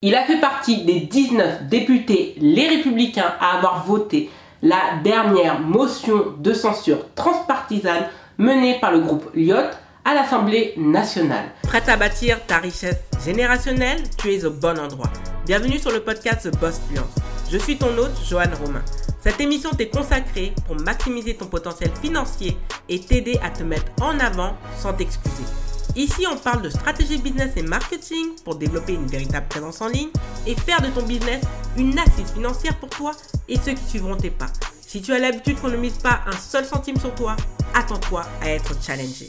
Il a fait partie des 19 députés les républicains à avoir voté la dernière motion de censure transpartisane menée par le groupe Lyot à l'Assemblée nationale. Prête à bâtir ta richesse générationnelle? Tu es au bon endroit. Bienvenue sur le podcast The Boss Fluence. Je suis ton hôte, Joanne Romain. Cette émission t'est consacrée pour maximiser ton potentiel financier et t'aider à te mettre en avant sans t'excuser. Ici, on parle de stratégie business et marketing pour développer une véritable présence en ligne et faire de ton business une assise financière pour toi et ceux qui suivront tes pas. Si tu as l'habitude qu'on ne mise pas un seul centime sur toi, attends-toi à être challengé.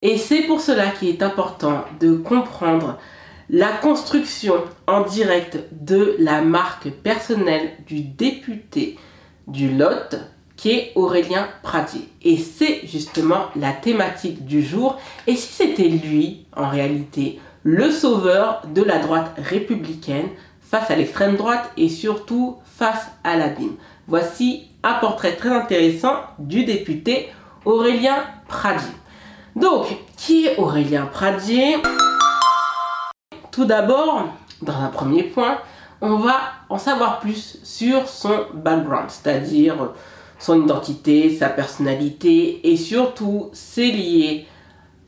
Et c'est pour cela qu'il est important de comprendre la construction en direct de la marque personnelle du député du Lot qui est Aurélien Pradier. Et c'est justement la thématique du jour. Et si c'était lui, en réalité, le sauveur de la droite républicaine face à l'extrême droite et surtout face à l'abîme Voici un portrait très intéressant du député Aurélien Pradier. Donc, qui est Aurélien Pradier? Tout d'abord, dans un premier point, on va en savoir plus sur son background, c'est-à-dire son identité, sa personnalité et surtout c'est lié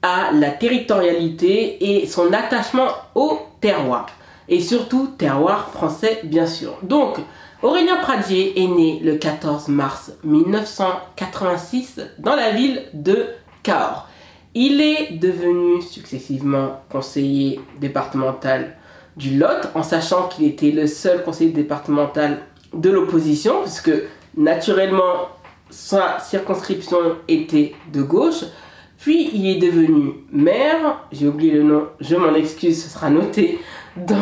à la territorialité et son attachement au terroir. Et surtout terroir français bien sûr. Donc Aurélien Pradier est né le 14 mars 1986 dans la ville de Cahors. Il est devenu successivement conseiller départemental du Lot en sachant qu'il était le seul conseiller départemental de l'opposition puisque naturellement, sa circonscription était de gauche. Puis il est devenu maire, j'ai oublié le nom, je m'en excuse, ce sera noté dans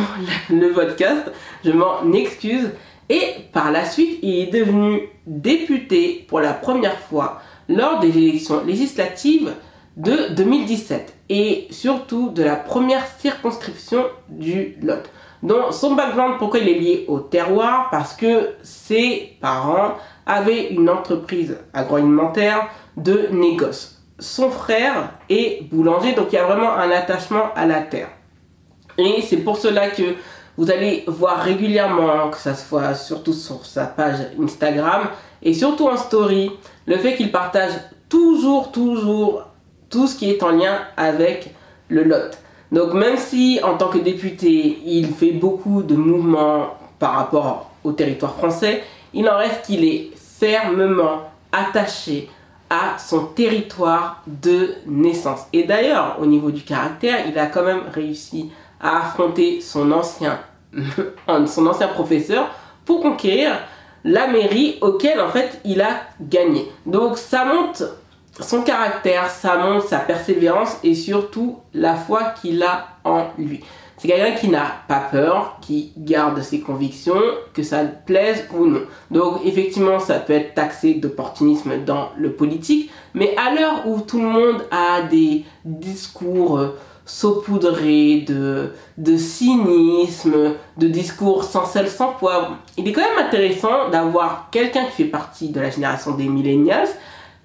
le podcast, je m'en excuse. Et par la suite, il est devenu député pour la première fois lors des élections législatives de 2017 et surtout de la première circonscription du Lot. Donc son background, pourquoi il est lié au terroir? Parce que ses parents avaient une entreprise agroalimentaire de négoce. Son frère est boulanger, donc il y a vraiment un attachement à la terre. Et c'est pour cela que vous allez voir régulièrement, que ça soit surtout sur sa page Instagram et surtout en story, le fait qu'il partage toujours, toujours tout ce qui est en lien avec le lot. Donc même si en tant que député, il fait beaucoup de mouvements par rapport au territoire français, il en reste qu'il est fermement attaché à son territoire de naissance. Et d'ailleurs, au niveau du caractère, il a quand même réussi à affronter son ancien, professeur pour conquérir la mairie auquel en fait il a gagné. Donc ça monte son caractère, ça montre sa persévérance et surtout la foi qu'il a en lui. C'est quelqu'un qui n'a pas peur, qui garde ses convictions, que ça plaise ou non. Donc effectivement, ça peut être taxé d'opportunisme dans le politique, mais à l'heure où tout le monde a des discours euh, saupoudrés de, de cynisme, de discours sans sel, sans poivre, il est quand même intéressant d'avoir quelqu'un qui fait partie de la génération des millennials,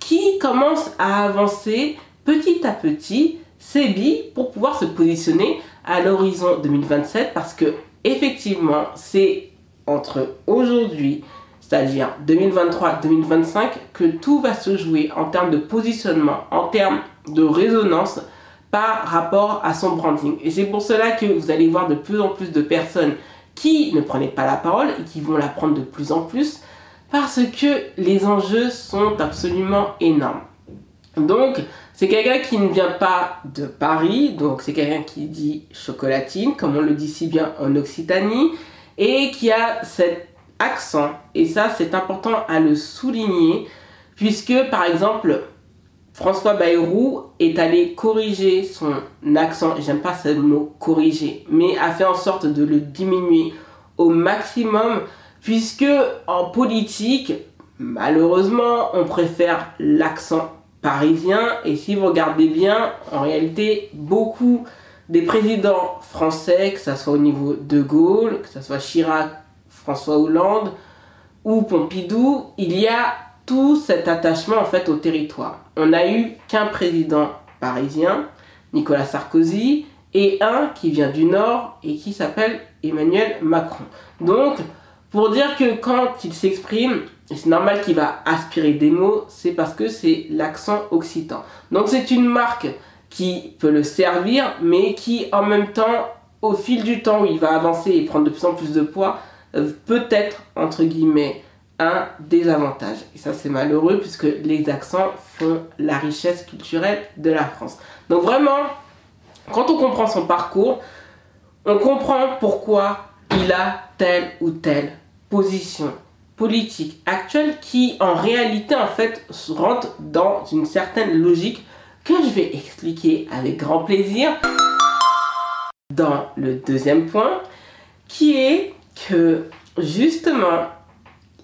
qui commence à avancer petit à petit ses billes pour pouvoir se positionner à l'horizon 2027 parce que effectivement c'est entre aujourd'hui c'est-à-dire 2023-2025 que tout va se jouer en termes de positionnement, en termes de résonance par rapport à son branding. Et c'est pour cela que vous allez voir de plus en plus de personnes qui ne prenaient pas la parole et qui vont la prendre de plus en plus parce que les enjeux sont absolument énormes. Donc, c'est quelqu'un qui ne vient pas de Paris, donc c'est quelqu'un qui dit chocolatine, comme on le dit si bien en Occitanie, et qui a cet accent, et ça c'est important à le souligner, puisque par exemple, François Bayrou est allé corriger son accent, j'aime pas ce mot corriger, mais a fait en sorte de le diminuer au maximum puisque en politique, malheureusement, on préfère l'accent parisien et si vous regardez bien, en réalité, beaucoup des présidents français, que ce soit au niveau de Gaulle, que ce soit Chirac, François Hollande ou Pompidou, il y a tout cet attachement en fait au territoire. On n'a eu qu'un président parisien, Nicolas Sarkozy, et un qui vient du Nord et qui s'appelle Emmanuel Macron. Donc, pour dire que quand il s'exprime, c'est normal qu'il va aspirer des mots, c'est parce que c'est l'accent occitan. Donc c'est une marque qui peut le servir, mais qui en même temps, au fil du temps où il va avancer et prendre de plus en plus de poids, euh, peut être, entre guillemets, un désavantage. Et ça c'est malheureux puisque les accents font la richesse culturelle de la France. Donc vraiment, quand on comprend son parcours, on comprend pourquoi il a telle ou telle position politique actuelle qui en réalité en fait rentre dans une certaine logique que je vais expliquer avec grand plaisir dans le deuxième point qui est que justement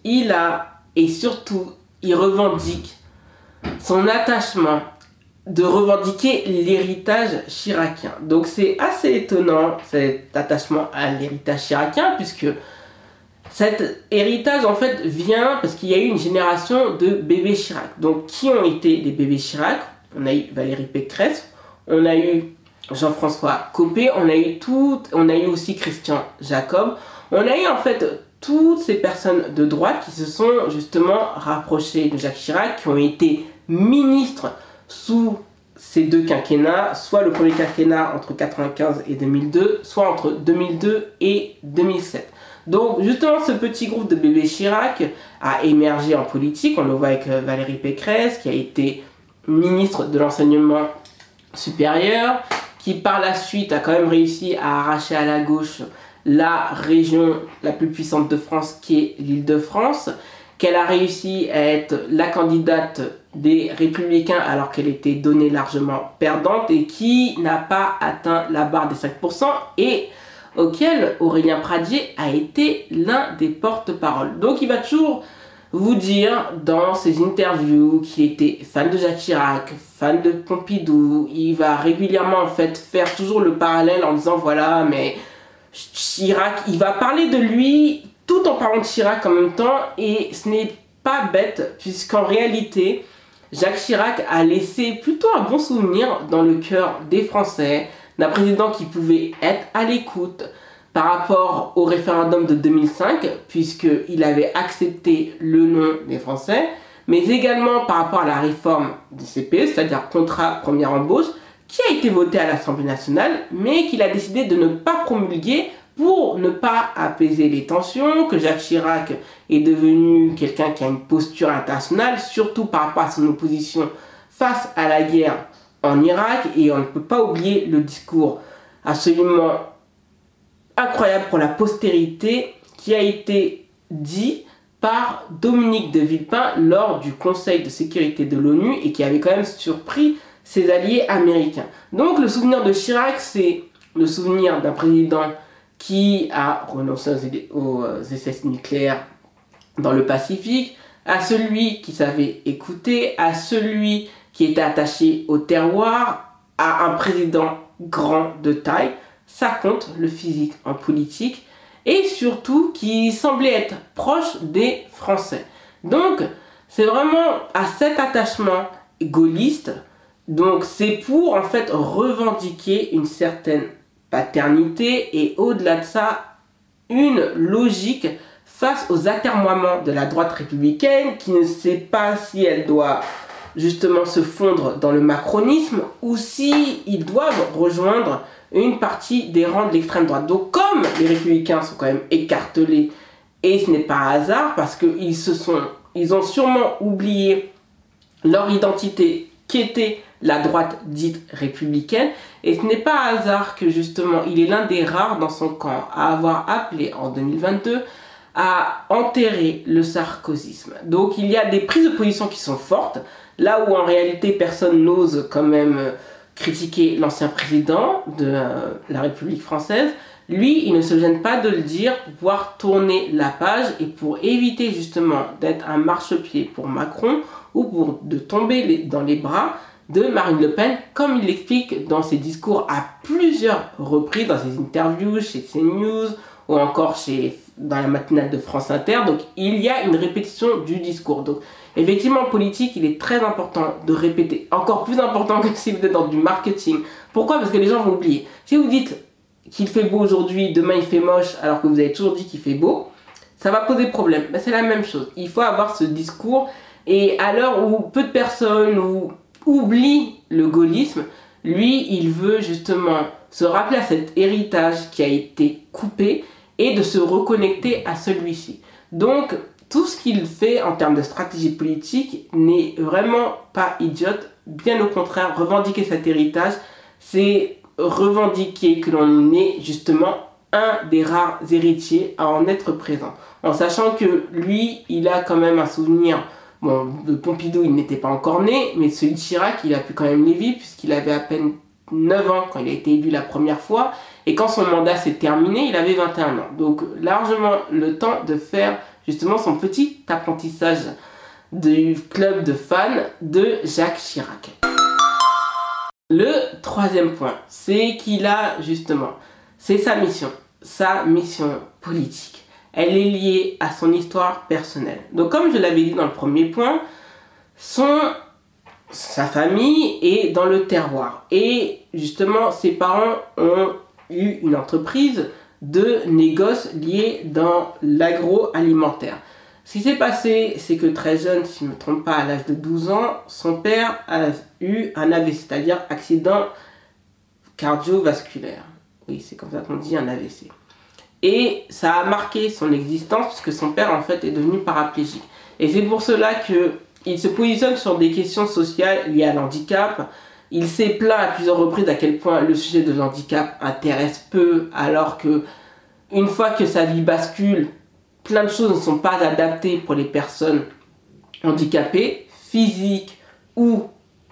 il a et surtout il revendique son attachement de revendiquer l'héritage chiracien. Donc c'est assez étonnant cet attachement à l'héritage chiracien puisque cet héritage en fait vient parce qu'il y a eu une génération de bébés Chirac. Donc qui ont été les bébés Chirac? On a eu Valérie Pécresse, on a eu Jean-François Copé, on a eu tout, on a eu aussi Christian Jacob. On a eu en fait toutes ces personnes de droite qui se sont justement rapprochées de Jacques Chirac, qui ont été ministres sous ces deux quinquennats, soit le premier quinquennat entre 1995 et 2002, soit entre 2002 et 2007. Donc justement, ce petit groupe de bébés Chirac a émergé en politique. On le voit avec euh, Valérie Pécresse, qui a été ministre de l'enseignement supérieur, qui par la suite a quand même réussi à arracher à la gauche la région la plus puissante de France, qui est l'île de France, qu'elle a réussi à être la candidate des républicains alors qu'elle était donnée largement perdante et qui n'a pas atteint la barre des 5% et auquel Aurélien Pradier a été l'un des porte-parole. Donc il va toujours vous dire dans ses interviews qu'il était fan de Jacques Chirac, fan de Pompidou. Il va régulièrement en fait faire toujours le parallèle en disant voilà mais Chirac, il va parler de lui tout en parlant de Chirac en même temps et ce n'est pas bête puisqu'en réalité Jacques Chirac a laissé plutôt un bon souvenir dans le cœur des Français d'un président qui pouvait être à l'écoute par rapport au référendum de 2005, puisqu'il avait accepté le nom des Français, mais également par rapport à la réforme du CPE, c'est-à-dire contrat première embauche, qui a été voté à l'Assemblée nationale, mais qu'il a décidé de ne pas promulguer pour ne pas apaiser les tensions, que Jacques Chirac est devenu quelqu'un qui a une posture internationale, surtout par rapport à son opposition face à la guerre en Irak et on ne peut pas oublier le discours absolument incroyable pour la postérité qui a été dit par Dominique de Villepin lors du Conseil de sécurité de l'ONU et qui avait quand même surpris ses alliés américains. Donc le souvenir de Chirac, c'est le souvenir d'un président qui a renoncé aux essais nucléaires dans le Pacifique, à celui qui savait écouter, à celui qui était attaché au terroir, à un président grand de taille. Ça compte, le physique en politique. Et surtout qui semblait être proche des Français. Donc, c'est vraiment à cet attachement gaulliste. Donc, c'est pour en fait revendiquer une certaine paternité et au-delà de ça, une logique face aux atermoiements de la droite républicaine qui ne sait pas si elle doit justement se fondre dans le macronisme ou si ils doivent rejoindre une partie des rangs de l'extrême droite. Donc comme les républicains sont quand même écartelés et ce n'est pas hasard parce qu'ils se sont ils ont sûrement oublié leur identité qui était la droite dite républicaine et ce n'est pas hasard que justement il est l'un des rares dans son camp à avoir appelé en 2022 à enterrer le sarkozysme. Donc il y a des prises de position qui sont fortes, là où en réalité personne n'ose quand même euh, critiquer l'ancien président de euh, la République française. Lui, il ne se gêne pas de le dire pour pouvoir tourner la page et pour éviter justement d'être un marchepied pour Macron ou pour de tomber dans les bras de Marine Le Pen, comme il l'explique dans ses discours à plusieurs reprises, dans ses interviews chez CNews, ou encore chez, dans la matinale de France Inter. Donc il y a une répétition du discours. Donc effectivement, en politique, il est très important de répéter. Encore plus important que si vous êtes dans du marketing. Pourquoi? Parce que les gens vont oublier. Si vous dites qu'il fait beau aujourd'hui, demain il fait moche, alors que vous avez toujours dit qu'il fait beau, ça va poser problème. Mais c'est la même chose. Il faut avoir ce discours. Et à l'heure où peu de personnes oublient le gaullisme, lui, il veut justement se rappeler à cet héritage qui a été coupé et de se reconnecter à celui-ci. Donc, tout ce qu'il fait en termes de stratégie politique n'est vraiment pas idiote. Bien au contraire, revendiquer cet héritage, c'est revendiquer que l'on est justement un des rares héritiers à en être présent. En sachant que lui, il a quand même un souvenir. Bon, Pompidou, il n'était pas encore né, mais celui de Chirac, il a pu quand même les vivre, puisqu'il avait à peine 9 ans quand il a été élu la première fois. Et quand son mandat s'est terminé, il avait 21 ans. Donc largement le temps de faire justement son petit apprentissage du club de fans de Jacques Chirac. Le troisième point, c'est qu'il a justement, c'est sa mission, sa mission politique. Elle est liée à son histoire personnelle. Donc comme je l'avais dit dans le premier point, sa famille est dans le terroir. Et justement, ses parents ont eu une entreprise de négoce liée dans l'agroalimentaire. Ce qui s'est passé, c'est que très jeune, si je ne me trompe pas, à l'âge de 12 ans, son père a eu un AVC, c'est-à-dire accident cardiovasculaire. Oui, c'est comme ça qu'on dit un AVC. Et ça a marqué son existence puisque son père en fait est devenu paraplégique. Et c'est pour cela que il se positionne sur des questions sociales liées à l'handicap. Il s'est plaint à plusieurs reprises à quel point le sujet de l'handicap intéresse peu, alors que une fois que sa vie bascule, plein de choses ne sont pas adaptées pour les personnes handicapées, physiques ou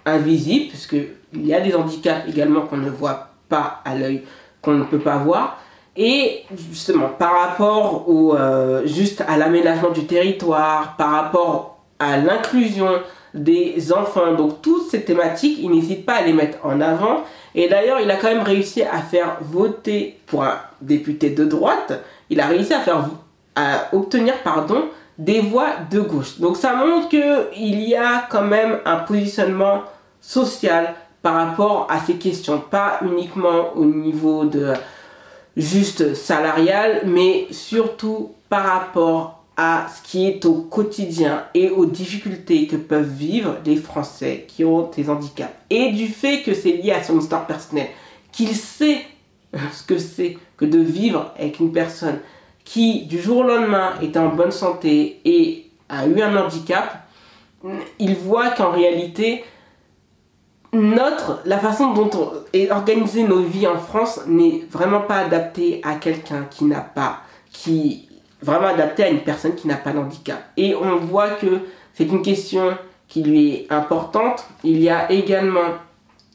invisibles, puisqu'il y a des handicaps également qu'on ne voit pas à l'œil, qu'on ne peut pas voir. Et justement, par rapport au, euh, juste à l'aménagement du territoire, par rapport à l'inclusion des enfants. Donc toutes ces thématiques, il n'hésite pas à les mettre en avant. Et d'ailleurs, il a quand même réussi à faire voter pour un député de droite, il a réussi à faire à obtenir pardon des voix de gauche. Donc ça montre que il y a quand même un positionnement social par rapport à ces questions, pas uniquement au niveau de juste salarial, mais surtout par rapport à ce qui est au quotidien et aux difficultés que peuvent vivre les Français qui ont des handicaps. Et du fait que c'est lié à son histoire personnelle, qu'il sait ce que c'est que de vivre avec une personne qui du jour au lendemain est en bonne santé et a eu un handicap, il voit qu'en réalité, notre, la façon dont on est organisé nos vies en France n'est vraiment pas adaptée à quelqu'un qui n'a pas, qui vraiment adapté à une personne qui n'a pas d'handicap. Et on voit que c'est une question qui lui est importante. Il y a également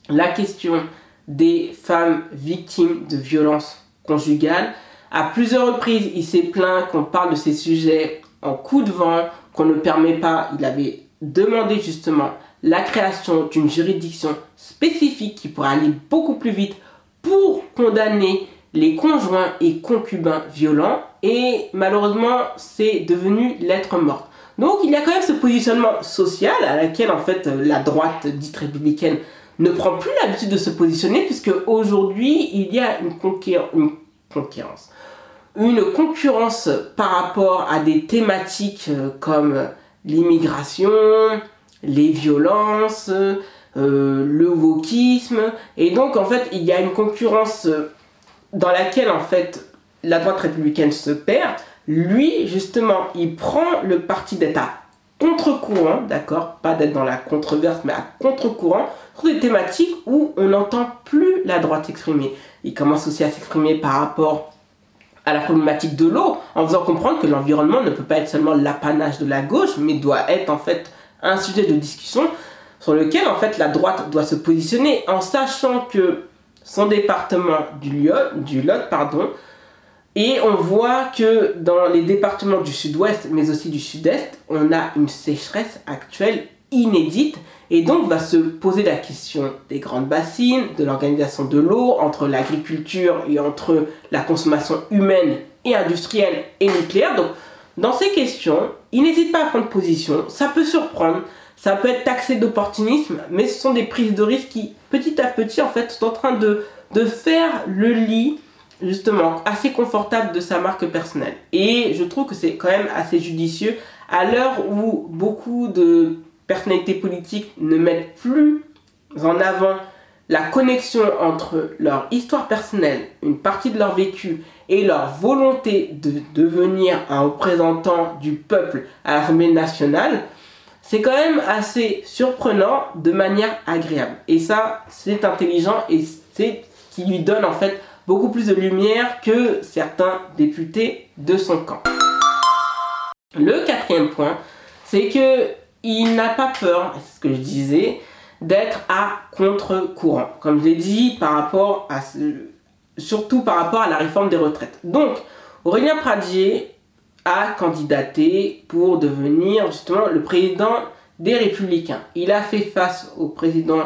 la question des femmes victimes de violences conjugales. À plusieurs reprises, il s'est plaint qu'on parle de ces sujets en coup de vent, qu'on ne permet pas. Il avait demandé justement la création d'une juridiction spécifique qui pourrait aller beaucoup plus vite pour condamner les conjoints et concubins violents et malheureusement c'est devenu lettre morte. Donc il y a quand même ce positionnement social à laquelle en fait la droite dite républicaine ne prend plus l'habitude de se positionner puisque aujourd'hui il y a une, une concurrence. Une concurrence par rapport à des thématiques euh, comme l'immigration, les violences, euh, le wokisme. Et donc en fait il y a une concurrence dans laquelle en fait la droite républicaine se perd, lui justement il prend le parti d'être à contre-courant, d'accord Pas d'être dans la controverse, mais à contre-courant, sur des thématiques où on n'entend plus la droite s'exprimer. Il commence aussi à s'exprimer par rapport à la problématique de l'eau, en faisant comprendre que l'environnement ne peut pas être seulement l'apanage de la gauche, mais doit être en fait un sujet de discussion sur lequel en fait la droite doit se positionner, en sachant que son département du du Lot pardon, et on voit que dans les départements du sud-ouest, mais aussi du sud-est, on a une sécheresse actuelle inédite. Et donc va se poser la question des grandes bassines, de l'organisation de l'eau, entre l'agriculture et entre la consommation humaine et industrielle et nucléaire. Dans ces questions, il n'hésite pas à prendre position. Ça peut surprendre, ça peut être taxé d'opportunisme, mais ce sont des prises de risque qui, petit à petit, en fait, sont en train de, de faire le lit, justement, assez confortable de sa marque personnelle. Et je trouve que c'est quand même assez judicieux à l'heure où beaucoup de personnalités politiques ne mettent plus en avant la connexion entre leur histoire personnelle, une partie de leur vécu et leur volonté de devenir un représentant du peuple à l'Assemblée nationale, c'est quand même assez surprenant de manière agréable. Et ça, c'est intelligent et c'est ce qui lui donne en fait beaucoup plus de lumière que certains députés de son camp. Le quatrième point, c'est que il n'a pas peur, c'est ce que je disais, d'être à contre-courant. Comme je l'ai dit, par rapport à surtout par rapport à la réforme des retraites. Donc, Aurélien Pradier a candidaté pour devenir justement le président des Républicains. Il a fait face au président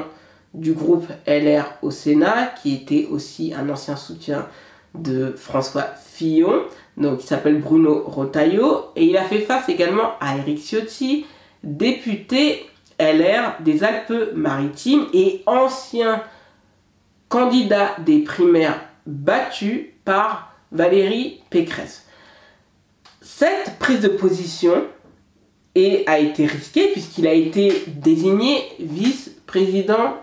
du groupe LR au Sénat, qui était aussi un ancien soutien de François Fillon, donc il s'appelle Bruno Rotaillot, et il a fait face également à Eric Ciotti, député LR des Alpes-Maritimes et ancien candidat des primaires battu par Valérie Pécresse. Cette prise de position a été risquée puisqu'il a été désigné vice-président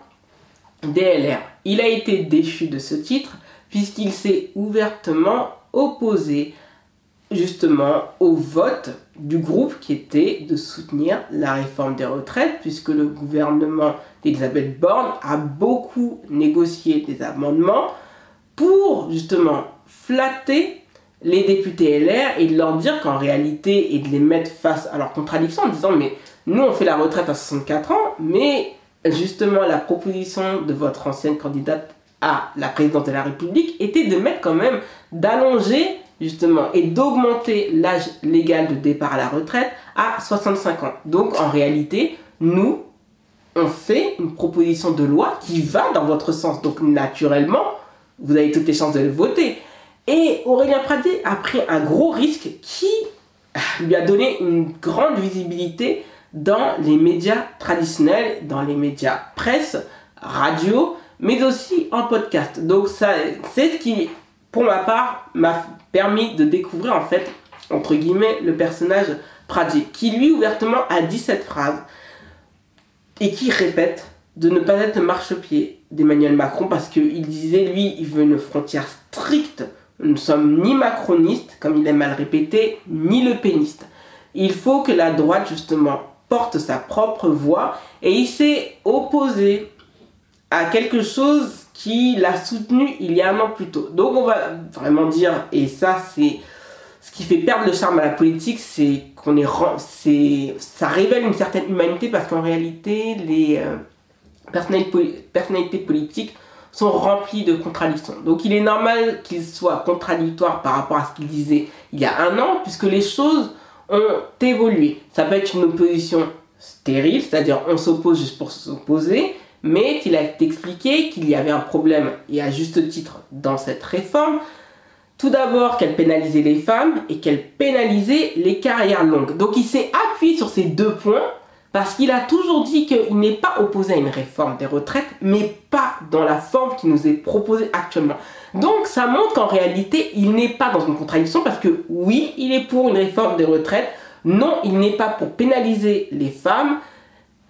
DLR. Il a été déchu de ce titre puisqu'il s'est ouvertement opposé justement au vote du groupe qui était de soutenir la réforme des retraites, puisque le gouvernement d'Elisabeth Borne a beaucoup négocié des amendements pour justement flatter les députés LR et de leur dire qu'en réalité, et de les mettre face à leurs contradictions en disant mais nous on fait la retraite à 64 ans, mais justement la proposition de votre ancienne candidate à la présidence de la République était de mettre quand même, d'allonger justement et d'augmenter l'âge légal de départ à la retraite à 65 ans. Donc en réalité, nous, on fait une proposition de loi qui va dans votre sens. Donc naturellement, vous avez toutes les chances de le voter. Et Aurélien Pradier a pris un gros risque qui lui a donné une grande visibilité dans les médias traditionnels, dans les médias presse, radio, mais aussi en podcast. Donc ça, c'est ce qui, pour ma part, m'a permis de découvrir en fait, entre guillemets, le personnage Pradier, qui lui ouvertement a dit cette phrase et qui répète de ne pas être marchepied d'Emmanuel Macron parce qu'il disait, lui, il veut une frontière stricte. Nous ne sommes ni macronistes, comme il est mal répété, ni le péniste. Il faut que la droite, justement, porte sa propre voix et il s'est opposé à quelque chose qui l'a soutenu il y a un an plus tôt. Donc on va vraiment dire, et ça c'est ce qui fait perdre le charme à la politique, c'est qu'on est, c'est, ça révèle une certaine humanité parce qu'en réalité les euh, personnalités, personnalités politiques sont remplies de contradictions. Donc il est normal qu'ils soient contradictoires par rapport à ce qu'ils disaient il y a un an, puisque les choses ont évolué. Ça peut être une opposition stérile, c'est-à-dire on s'oppose juste pour s'opposer, mais qu'il a expliqué qu'il y avait un problème, et à juste titre, dans cette réforme. Tout d'abord qu'elle pénalisait les femmes et qu'elle pénalisait les carrières longues. Donc il s'est appuyé sur ces deux points parce qu'il a toujours dit qu'il n'est pas opposé à une réforme des retraites, mais pas dans la forme qui nous est proposée actuellement. Donc ça montre qu'en réalité, il n'est pas dans une contradiction parce que oui, il est pour une réforme des retraites, non, il n'est pas pour pénaliser les femmes,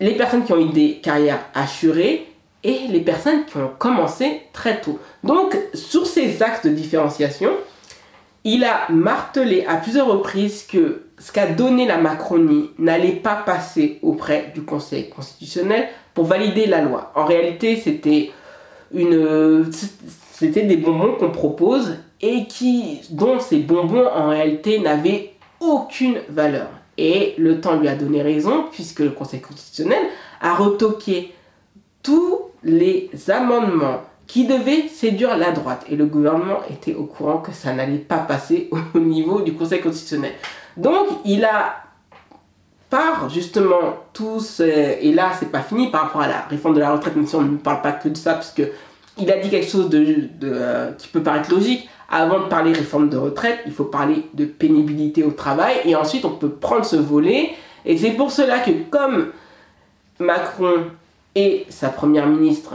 les personnes qui ont eu des carrières assurées et les personnes qui ont commencé très tôt. Donc, sur ces axes de différenciation, il a martelé à plusieurs reprises que ce qu'a donné la Macronie n'allait pas passer auprès du Conseil constitutionnel pour valider la loi. En réalité, c'était des bonbons qu'on propose et qui dont ces bonbons en réalité n'avaient aucune valeur. Et le temps lui a donné raison puisque le Conseil constitutionnel a retoqué tous les amendements qui devaient séduire la droite. Et le gouvernement était au courant que ça n'allait pas passer au niveau du Conseil constitutionnel. Donc il a, par justement tous, et là c'est pas fini par rapport à la réforme de la retraite, même si on ne parle pas que de ça, parce que il a dit quelque chose de, euh, qui peut paraître logique. Avant de parler réforme de retraite, il faut parler de pénibilité au travail et ensuite on peut prendre ce volet. Et c'est pour cela que comme Macron et sa première ministre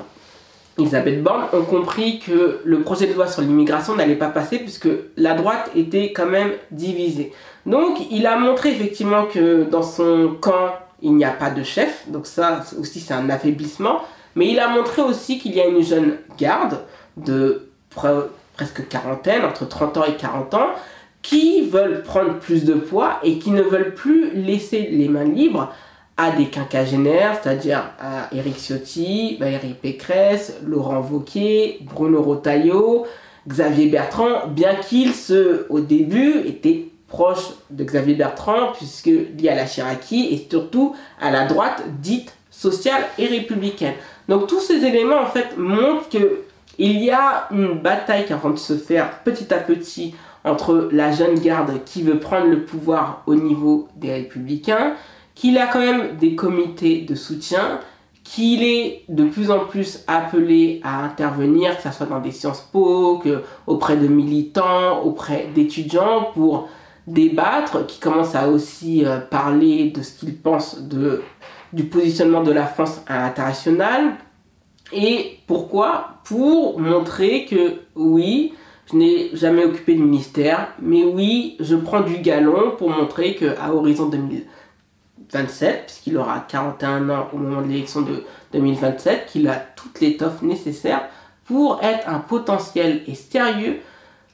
Elisabeth Borne ont compris que le projet de loi sur l'immigration n'allait pas passer puisque la droite était quand même divisée. Donc il a montré effectivement que dans son camp, il n'y a pas de chef, donc ça aussi c'est un affaiblissement, mais il a montré aussi qu'il y a une jeune garde de presque quarantaine, entre 30 ans et 40 ans, qui veulent prendre plus de poids et qui ne veulent plus laisser les mains libres à des quinquagénaires, c'est-à-dire à Éric Ciotti, Valérie Pécresse, Laurent Wauquiez, Bruno Rotaillot, Xavier Bertrand, bien qu'ils, au début, étaient proches de Xavier Bertrand, puisque lié à la Chiraki et surtout à la droite dite sociale et républicaine. Donc tous ces éléments, en fait, montrent que il y a une bataille qui est en train de se faire petit à petit entre la jeune garde qui veut prendre le pouvoir au niveau des républicains, qu'il a quand même des comités de soutien, qu'il est de plus en plus appelé à intervenir, que ce soit dans des sciences po, que auprès de militants, auprès d'étudiants, pour débattre, qui commence à aussi euh, parler de ce qu'il pense de, du positionnement de la France à l'international. Et pourquoi? Pour montrer que oui, je n'ai jamais occupé de ministère, mais oui, je prends du galon pour montrer qu'à horizon 2000 2027, puisqu'il aura 41 ans au moment de l'élection de 2027, qu'il a toute l'étoffe nécessaire pour être un potentiel et sérieux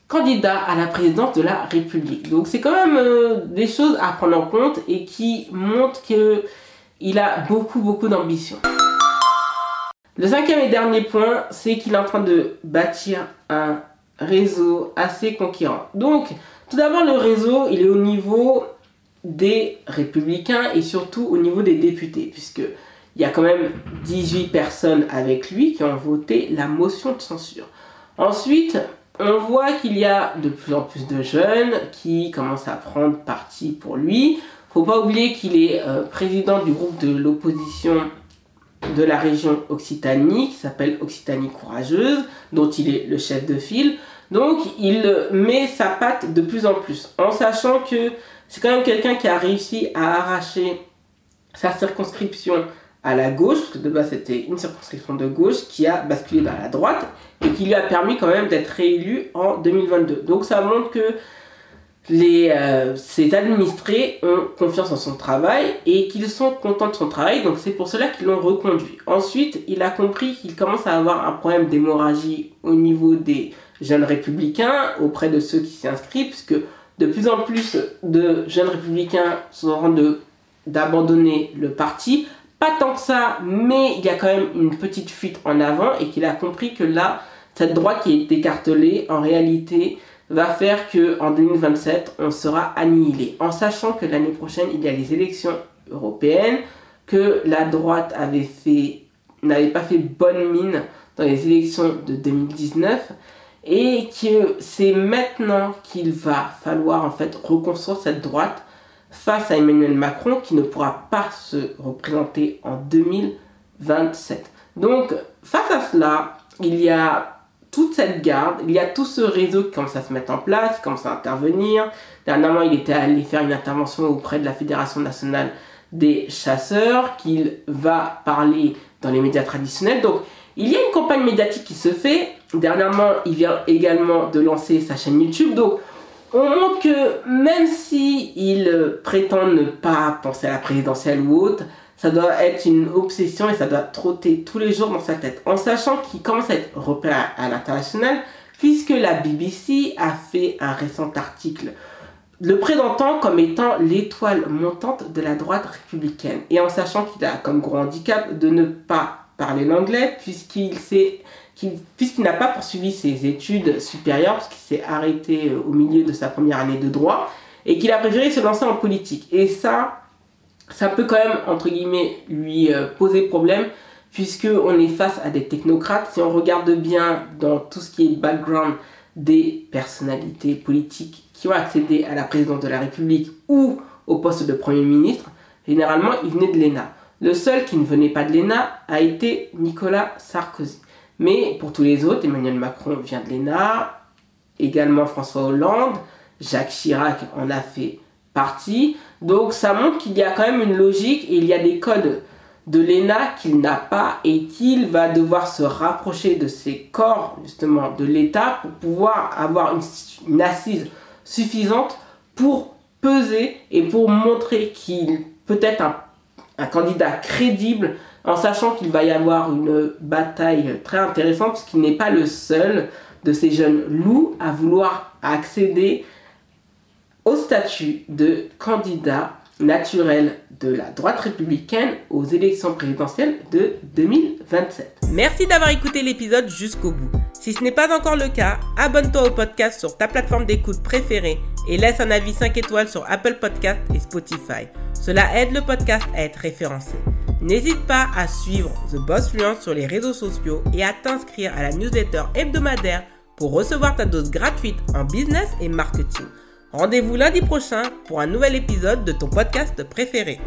candidat à la présidence de la République. Donc c'est quand même euh, des choses à prendre en compte et qui montrent qu'il a beaucoup beaucoup d'ambition. Le cinquième et dernier point, c'est qu'il est en train de bâtir un réseau assez conquérant. Donc, tout d'abord, le réseau, il est au niveau des républicains et surtout au niveau des députés, puisque il y a quand même 18 personnes avec lui qui ont voté la motion de censure. Ensuite, on voit qu'il y a de plus en plus de jeunes qui commencent à prendre parti pour lui. Faut pas oublier qu'il est euh, président du groupe de l'opposition de la région Occitanie, qui s'appelle Occitanie Courageuse, dont il est le chef de file. Donc, il met sa patte de plus en plus, en sachant que c'est quand même quelqu'un qui a réussi à arracher sa circonscription à la gauche, parce que de base c'était une circonscription de gauche, qui a basculé vers la droite et qui lui a permis quand même d'être réélu en 2022. Donc ça montre que les, euh, ses administrés ont confiance en son travail et qu'ils sont contents de son travail, donc c'est pour cela qu'ils l'ont reconduit. Ensuite, il a compris qu'il commence à avoir un problème d'hémorragie au niveau des jeunes républicains auprès de ceux qui s'y inscrivent, puisque de plus en plus de jeunes républicains sont en train d'abandonner le parti. Pas tant que ça, mais il y a quand même une petite fuite en avant et qu'il a compris que là, cette droite qui est écartelée, en réalité, va faire que en 2027, on sera annihilé. En sachant que l'année prochaine, il y a les élections européennes, que la droite avait fait, n'avait pas fait bonne mine dans les élections de 2019 et que c'est maintenant qu'il va falloir en fait reconstruire cette droite face à Emmanuel Macron qui ne pourra pas se représenter en 2027. Donc face à cela, il y a toute cette garde, il y a tout ce réseau qui commence à se mettre en place, qui commence à intervenir. Dernièrement, il était allé faire une intervention auprès de la Fédération nationale des chasseurs, qu'il va parler dans les médias traditionnels. Donc il y a une campagne médiatique qui se fait. Dernièrement, il vient également de lancer sa chaîne YouTube. Donc, on montre que même si il prétend ne pas penser à la présidentielle ou autre, ça doit être une obsession et ça doit trotter tous les jours dans sa tête. En sachant qu'il commence à être repéré à l'international, puisque la BBC a fait un récent article le présentant comme étant l'étoile montante de la droite républicaine. Et en sachant qu'il a comme gros handicap de ne pas parler l'anglais puisqu'il puisqu'il n'a pas poursuivi ses études supérieures, parce qu'il s'est arrêté euh, au milieu de sa première année de droit, et qu'il a préféré se lancer en politique. Et ça, ça peut quand même, entre guillemets, lui euh, poser problème, puisqu'on est face à des technocrates. Si on regarde bien dans tout ce qui est background des personnalités politiques qui ont accédé à la présidence de la République ou au poste de Premier ministre, généralement, ils venaient de l'ENA. Le seul qui ne venait pas de l'ENA a été Nicolas Sarkozy. Mais pour tous les autres, Emmanuel Macron vient de l'ENA, également François Hollande, Jacques Chirac en a fait partie. Donc ça montre qu'il y a quand même une logique et il y a des codes de l'ENA qu'il n'a pas et qu'il va devoir se rapprocher de ces corps justement de l'État pour pouvoir avoir une, assise suffisante pour peser et pour montrer qu'il peut être un, candidat crédible en sachant qu'il va y avoir une bataille très intéressante parce qu'il n'est pas le seul de ces jeunes loups à vouloir accéder au statut de candidat naturel de la droite républicaine aux élections présidentielles de 2027. Merci d'avoir écouté l'épisode jusqu'au bout. Si ce n'est pas encore le cas, abonne-toi au podcast sur ta plateforme d'écoute préférée et laisse un avis 5 étoiles sur Apple Podcast et Spotify. Cela aide le podcast à être référencé. N'hésite pas à suivre The Boss Fluence sur les réseaux sociaux et à t'inscrire à la newsletter hebdomadaire pour recevoir ta dose gratuite en business et marketing. Rendez-vous lundi prochain pour un nouvel épisode de ton podcast préféré.